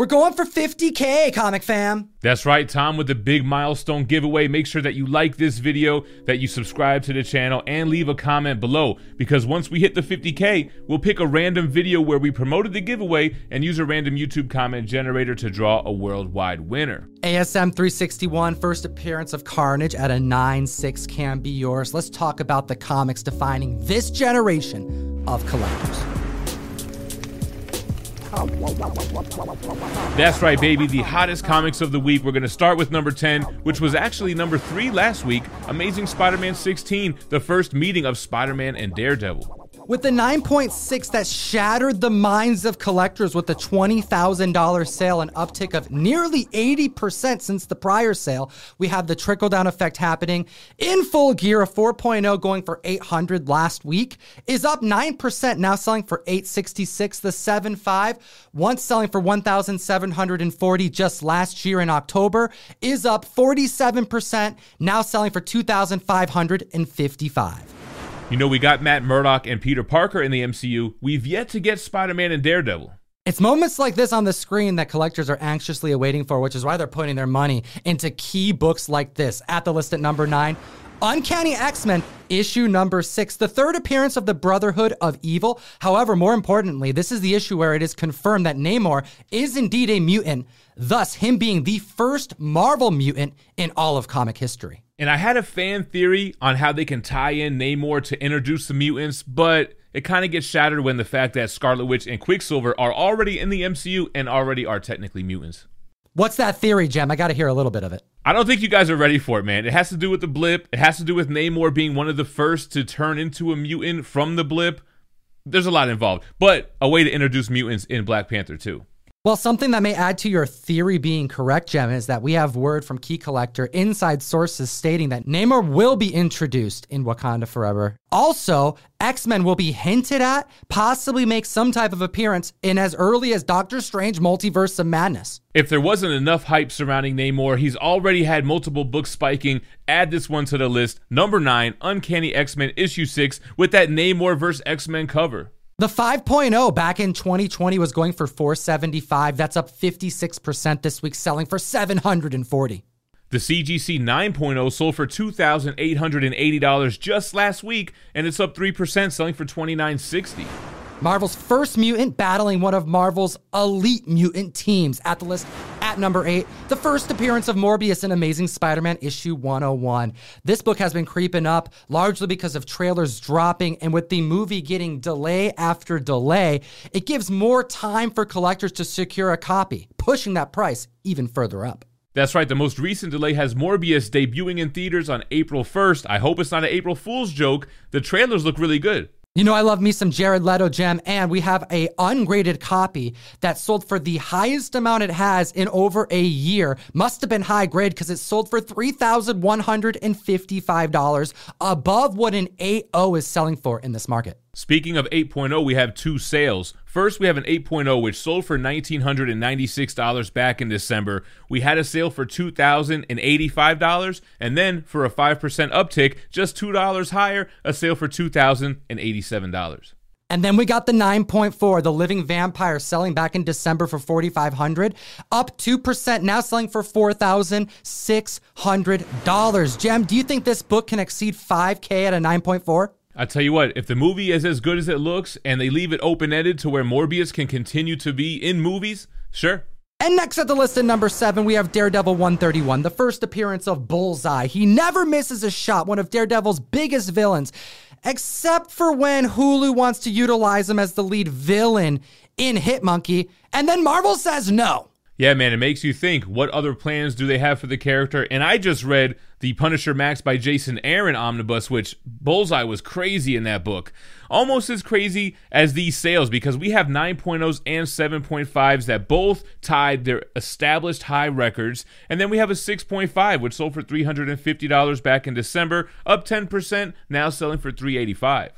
We're going for 50K, comic fam. That's right, Tom, with the big milestone giveaway. Make sure that you like this video, that you subscribe to the channel, and leave a comment below. Because once we hit the 50K, we'll pick a random video where we promoted the giveaway and use a random YouTube comment generator to draw a worldwide winner. ASM 361, first appearance of Carnage at a 9 6 can be yours. Let's talk about the comics defining this generation of collectors. That's right, baby. The hottest comics of the week. We're going to start with number 10, which was actually number 3 last week Amazing Spider Man 16, the first meeting of Spider Man and Daredevil. With the 9.6 that shattered the minds of collectors with the $20,000 sale, an uptick of nearly 80% since the prior sale, we have the trickle down effect happening in full gear. A 4.0 going for 800 last week is up 9%, now selling for 866. The 7.5, once selling for 1,740 just last year in October, is up 47%, now selling for 2,555. You know, we got Matt Murdock and Peter Parker in the MCU. We've yet to get Spider Man and Daredevil. It's moments like this on the screen that collectors are anxiously awaiting for, which is why they're putting their money into key books like this. At the list at number nine, Uncanny X Men, issue number six, the third appearance of the Brotherhood of Evil. However, more importantly, this is the issue where it is confirmed that Namor is indeed a mutant, thus, him being the first Marvel mutant in all of comic history. And I had a fan theory on how they can tie in Namor to introduce the mutants, but it kind of gets shattered when the fact that Scarlet Witch and Quicksilver are already in the MCU and already are technically mutants. What's that theory, Gem? I got to hear a little bit of it. I don't think you guys are ready for it, man. It has to do with the blip. It has to do with Namor being one of the first to turn into a mutant from the blip. There's a lot involved, but a way to introduce mutants in Black Panther too. Well, something that may add to your theory being correct, Gem, is that we have word from Key Collector inside sources stating that Namor will be introduced in Wakanda Forever. Also, X Men will be hinted at, possibly make some type of appearance in as early as Doctor Strange Multiverse of Madness. If there wasn't enough hype surrounding Namor, he's already had multiple books spiking. Add this one to the list. Number 9, Uncanny X Men issue 6 with that Namor vs. X Men cover. The 5.0 back in 2020 was going for 475. That's up 56% this week, selling for 740. The CGC 9.0 sold for $2,880 just last week, and it's up 3%, selling for $2,960. Marvel's first mutant battling one of Marvel's elite mutant teams at the list at number eight, the first appearance of Morbius in Amazing Spider Man issue 101. This book has been creeping up largely because of trailers dropping, and with the movie getting delay after delay, it gives more time for collectors to secure a copy, pushing that price even further up. That's right, the most recent delay has Morbius debuting in theaters on April 1st. I hope it's not an April Fool's joke. The trailers look really good. You know, I love me some Jared Leto gem, and we have a ungraded copy that sold for the highest amount it has in over a year. Must have been high grade because it sold for $3,155 above what an 8.0 is selling for in this market. Speaking of 8.0, we have two sales. First, we have an 8.0 which sold for $1,996 back in December. We had a sale for $2,085, and then for a 5% uptick, just $2 higher, a sale for $2,087. And then we got the 9.4, the Living Vampire selling back in December for 4500 up 2%, now selling for $4,600. Gem, do you think this book can exceed 5K at a 9.4? I tell you what, if the movie is as good as it looks and they leave it open ended to where Morbius can continue to be in movies, sure. And next at the list at number seven, we have Daredevil 131, the first appearance of Bullseye. He never misses a shot, one of Daredevil's biggest villains, except for when Hulu wants to utilize him as the lead villain in Hitmonkey, and then Marvel says no. Yeah, man, it makes you think what other plans do they have for the character? And I just read the Punisher Max by Jason Aaron omnibus, which Bullseye was crazy in that book. Almost as crazy as these sales because we have 9.0s and 7.5s that both tied their established high records. And then we have a 6.5, which sold for $350 back in December, up 10%, now selling for 385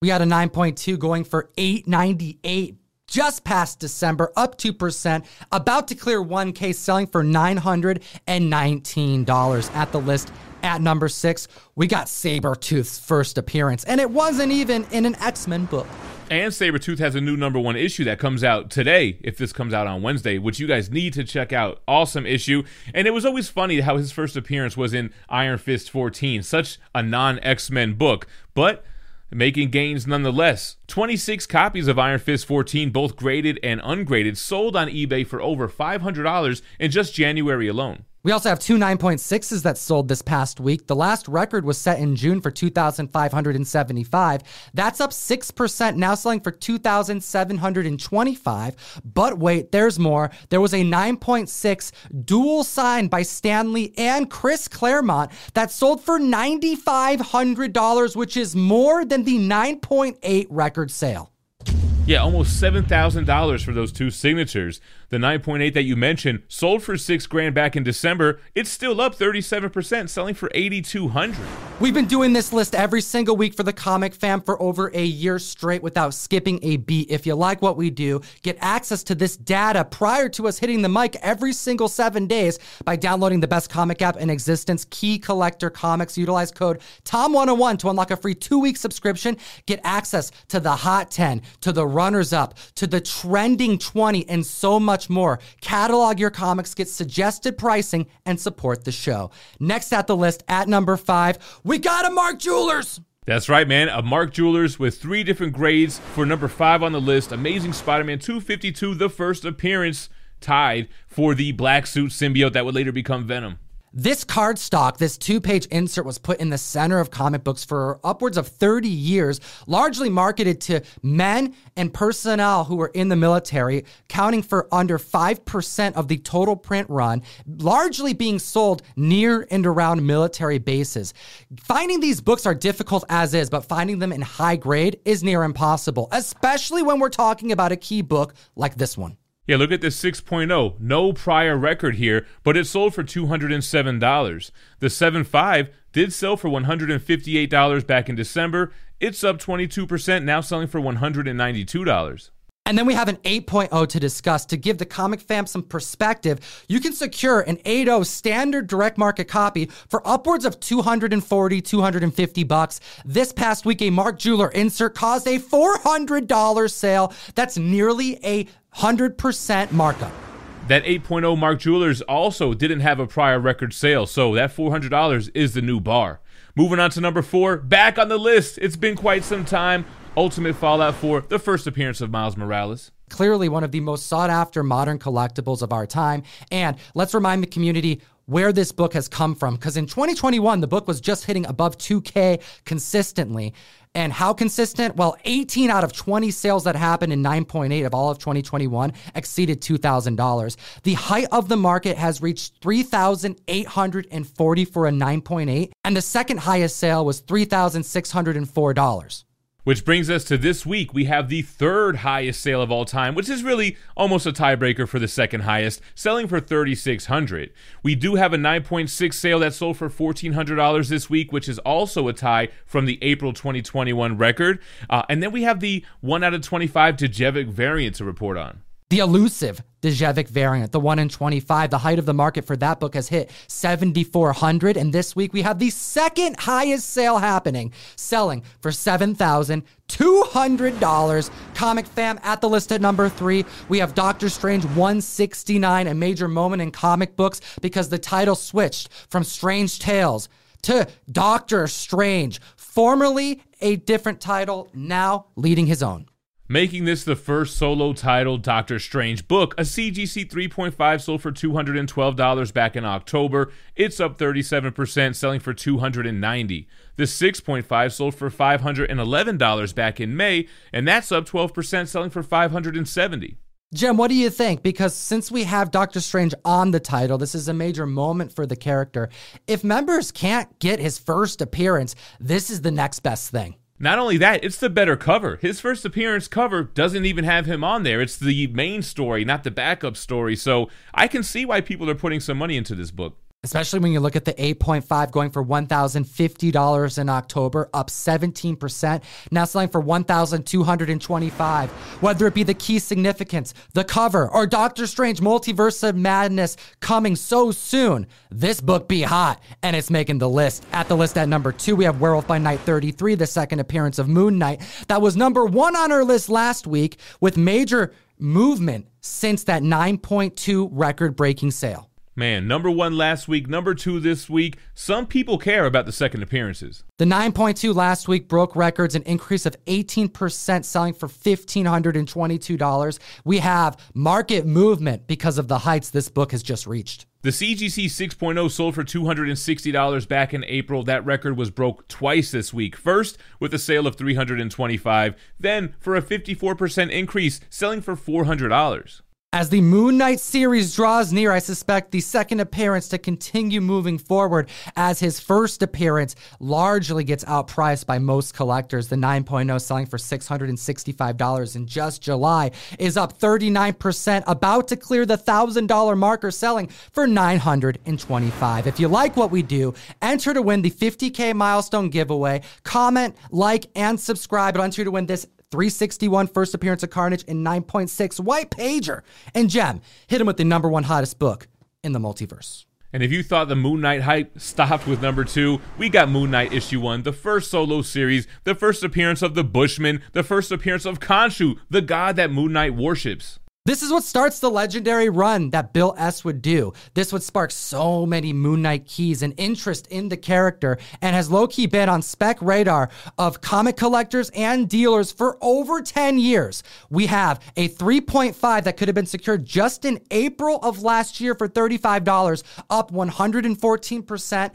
We had a 9.2 going for 898 just past December, up 2%, about to clear 1K, selling for $919 at the list At number six, we got Sabretooth's first appearance, and it wasn't even in an X Men book. And Sabretooth has a new number one issue that comes out today, if this comes out on Wednesday, which you guys need to check out. Awesome issue. And it was always funny how his first appearance was in Iron Fist 14, such a non X Men book. But making gains nonetheless. 26 copies of Iron Fist 14, both graded and ungraded, sold on eBay for over $500 in just January alone. We also have two 9.6s that sold this past week. The last record was set in June for 2,575. That's up 6%, now selling for 2,725. But wait, there's more. There was a 9.6 dual signed by Stan Lee and Chris Claremont that sold for $9,500, which is more than the 9.8 record sale. Yeah, almost $7,000 for those two signatures. The 9.8 that you mentioned sold for 6 grand back in December. It's still up 37%, selling for 8200. We've been doing this list every single week for the comic fam for over a year straight without skipping a beat. If you like what we do, get access to this data prior to us hitting the mic every single 7 days by downloading the best comic app in existence, Key Collector Comics. Utilize code TOM101 to unlock a free 2-week subscription. Get access to the Hot 10, to the runners up, to the trending 20 and so much more. Catalog your comics, get suggested pricing, and support the show. Next at the list, at number five, we got a Mark Jewelers. That's right, man. A Mark Jewelers with three different grades for number five on the list. Amazing Spider Man 252, the first appearance tied for the black suit symbiote that would later become Venom. This cardstock, this two page insert, was put in the center of comic books for upwards of 30 years, largely marketed to men and personnel who were in the military, counting for under 5% of the total print run, largely being sold near and around military bases. Finding these books are difficult as is, but finding them in high grade is near impossible, especially when we're talking about a key book like this one. Yeah, look at this 6.0. No prior record here, but it sold for $207. The 7.5 did sell for $158 back in December. It's up 22%, now selling for $192. And then we have an 8.0 to discuss. To give the comic fam some perspective, you can secure an 8.0 standard direct market copy for upwards of 240, 250 bucks. This past week, a Mark Jeweler insert caused a $400 sale. That's nearly a 100% markup. That 8.0 Mark Jewelers also didn't have a prior record sale, so that $400 is the new bar. Moving on to number four, back on the list. It's been quite some time. Ultimate Fallout 4, the first appearance of Miles Morales. Clearly, one of the most sought after modern collectibles of our time. And let's remind the community where this book has come from. Because in 2021, the book was just hitting above 2K consistently. And how consistent? Well, 18 out of 20 sales that happened in 9.8 of all of 2021 exceeded $2,000. The height of the market has reached 3,840 for a 9.8, and the second highest sale was $3,604. Which brings us to this week. We have the third highest sale of all time, which is really almost a tiebreaker for the second highest, selling for 3600 We do have a 9.6 sale that sold for $1,400 this week, which is also a tie from the April 2021 record. Uh, and then we have the 1 out of 25 Djevik variant to report on. The elusive Djevik variant, the 1 in 25, the height of the market for that book has hit 7,400. And this week we have the second highest sale happening, selling for $7,200. Comic fam at the list at number three. We have Doctor Strange 169, a major moment in comic books because the title switched from Strange Tales to Doctor Strange, formerly a different title, now leading his own making this the first solo title Doctor Strange book. A CGC 3.5 sold for $212 back in October. It's up 37%, selling for $290. The 6.5 sold for $511 back in May, and that's up 12%, selling for $570. Jim, what do you think? Because since we have Doctor Strange on the title, this is a major moment for the character. If members can't get his first appearance, this is the next best thing. Not only that, it's the better cover. His first appearance cover doesn't even have him on there. It's the main story, not the backup story. So I can see why people are putting some money into this book. Especially when you look at the 8.5 going for $1,050 in October, up 17%, now selling for $1,225. Whether it be the key significance, the cover, or Doctor Strange Multiverse of Madness coming so soon, this book be hot and it's making the list. At the list at number two, we have Werewolf by Night 33, the second appearance of Moon Knight. That was number one on our list last week with major movement since that 9.2 record breaking sale. Man, number one last week, number two this week. Some people care about the second appearances. The 9.2 last week broke records, an increase of 18%, selling for $1,522. We have market movement because of the heights this book has just reached. The CGC 6.0 sold for $260 back in April. That record was broke twice this week. First with a sale of 325, then for a 54% increase, selling for $400. As the Moon Knight series draws near, I suspect the second appearance to continue moving forward as his first appearance largely gets outpriced by most collectors. The 9.0 selling for $665 in just July is up 39%, about to clear the $1,000 marker selling for 925. If you like what we do, enter to win the 50K milestone giveaway. Comment, like, and subscribe. It'll enter to win this 361 first appearance of Carnage and 9.6 White Pager. And Gem, hit him with the number one hottest book in the multiverse. And if you thought the Moon Knight hype stopped with number two, we got Moon Knight issue one, the first solo series, the first appearance of the Bushman, the first appearance of Khonshu, the god that Moon Knight worships. This is what starts the legendary run that Bill S. would do. This would spark so many Moon Knight keys and interest in the character and has low key been on spec radar of comic collectors and dealers for over 10 years. We have a 3.5 that could have been secured just in April of last year for $35, up 114%,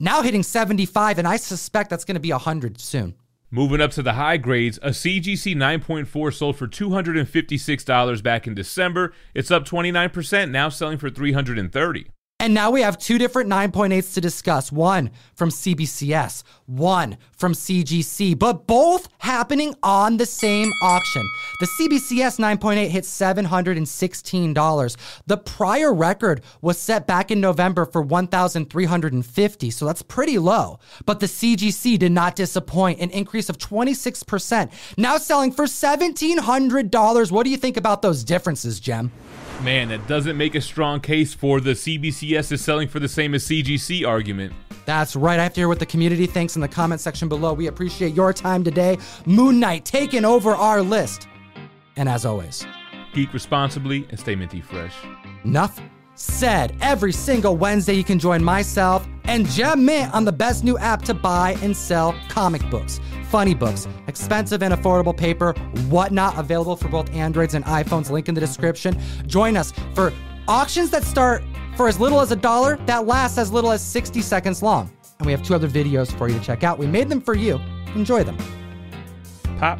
now hitting 75, and I suspect that's going to be 100 soon. Moving up to the high grades, a CGC 9.4 sold for $256 back in December. It's up 29%, now selling for 330. And now we have two different 9.8s to discuss one from CBCS, one from CGC, but both happening on the same auction. The CBCS 9.8 hit $716. The prior record was set back in November for 1,350, so that's pretty low. But the CGC did not disappoint, an increase of 26%, now selling for $1,700. What do you think about those differences, Gem? Man, that doesn't make a strong case for the CBCS is selling for the same as CGC argument. That's right. I have to hear what the community thinks in the comment section below. We appreciate your time today. Moon Knight taking over our list. And as always, geek responsibly and stay minty fresh. Enough said. Every single Wednesday, you can join myself and Gem Mint on the best new app to buy and sell comic books, funny books, expensive and affordable paper, whatnot, available for both Androids and iPhones. Link in the description. Join us for auctions that start for as little as a dollar that lasts as little as 60 seconds long. And we have two other videos for you to check out. We made them for you. Enjoy them. Pop.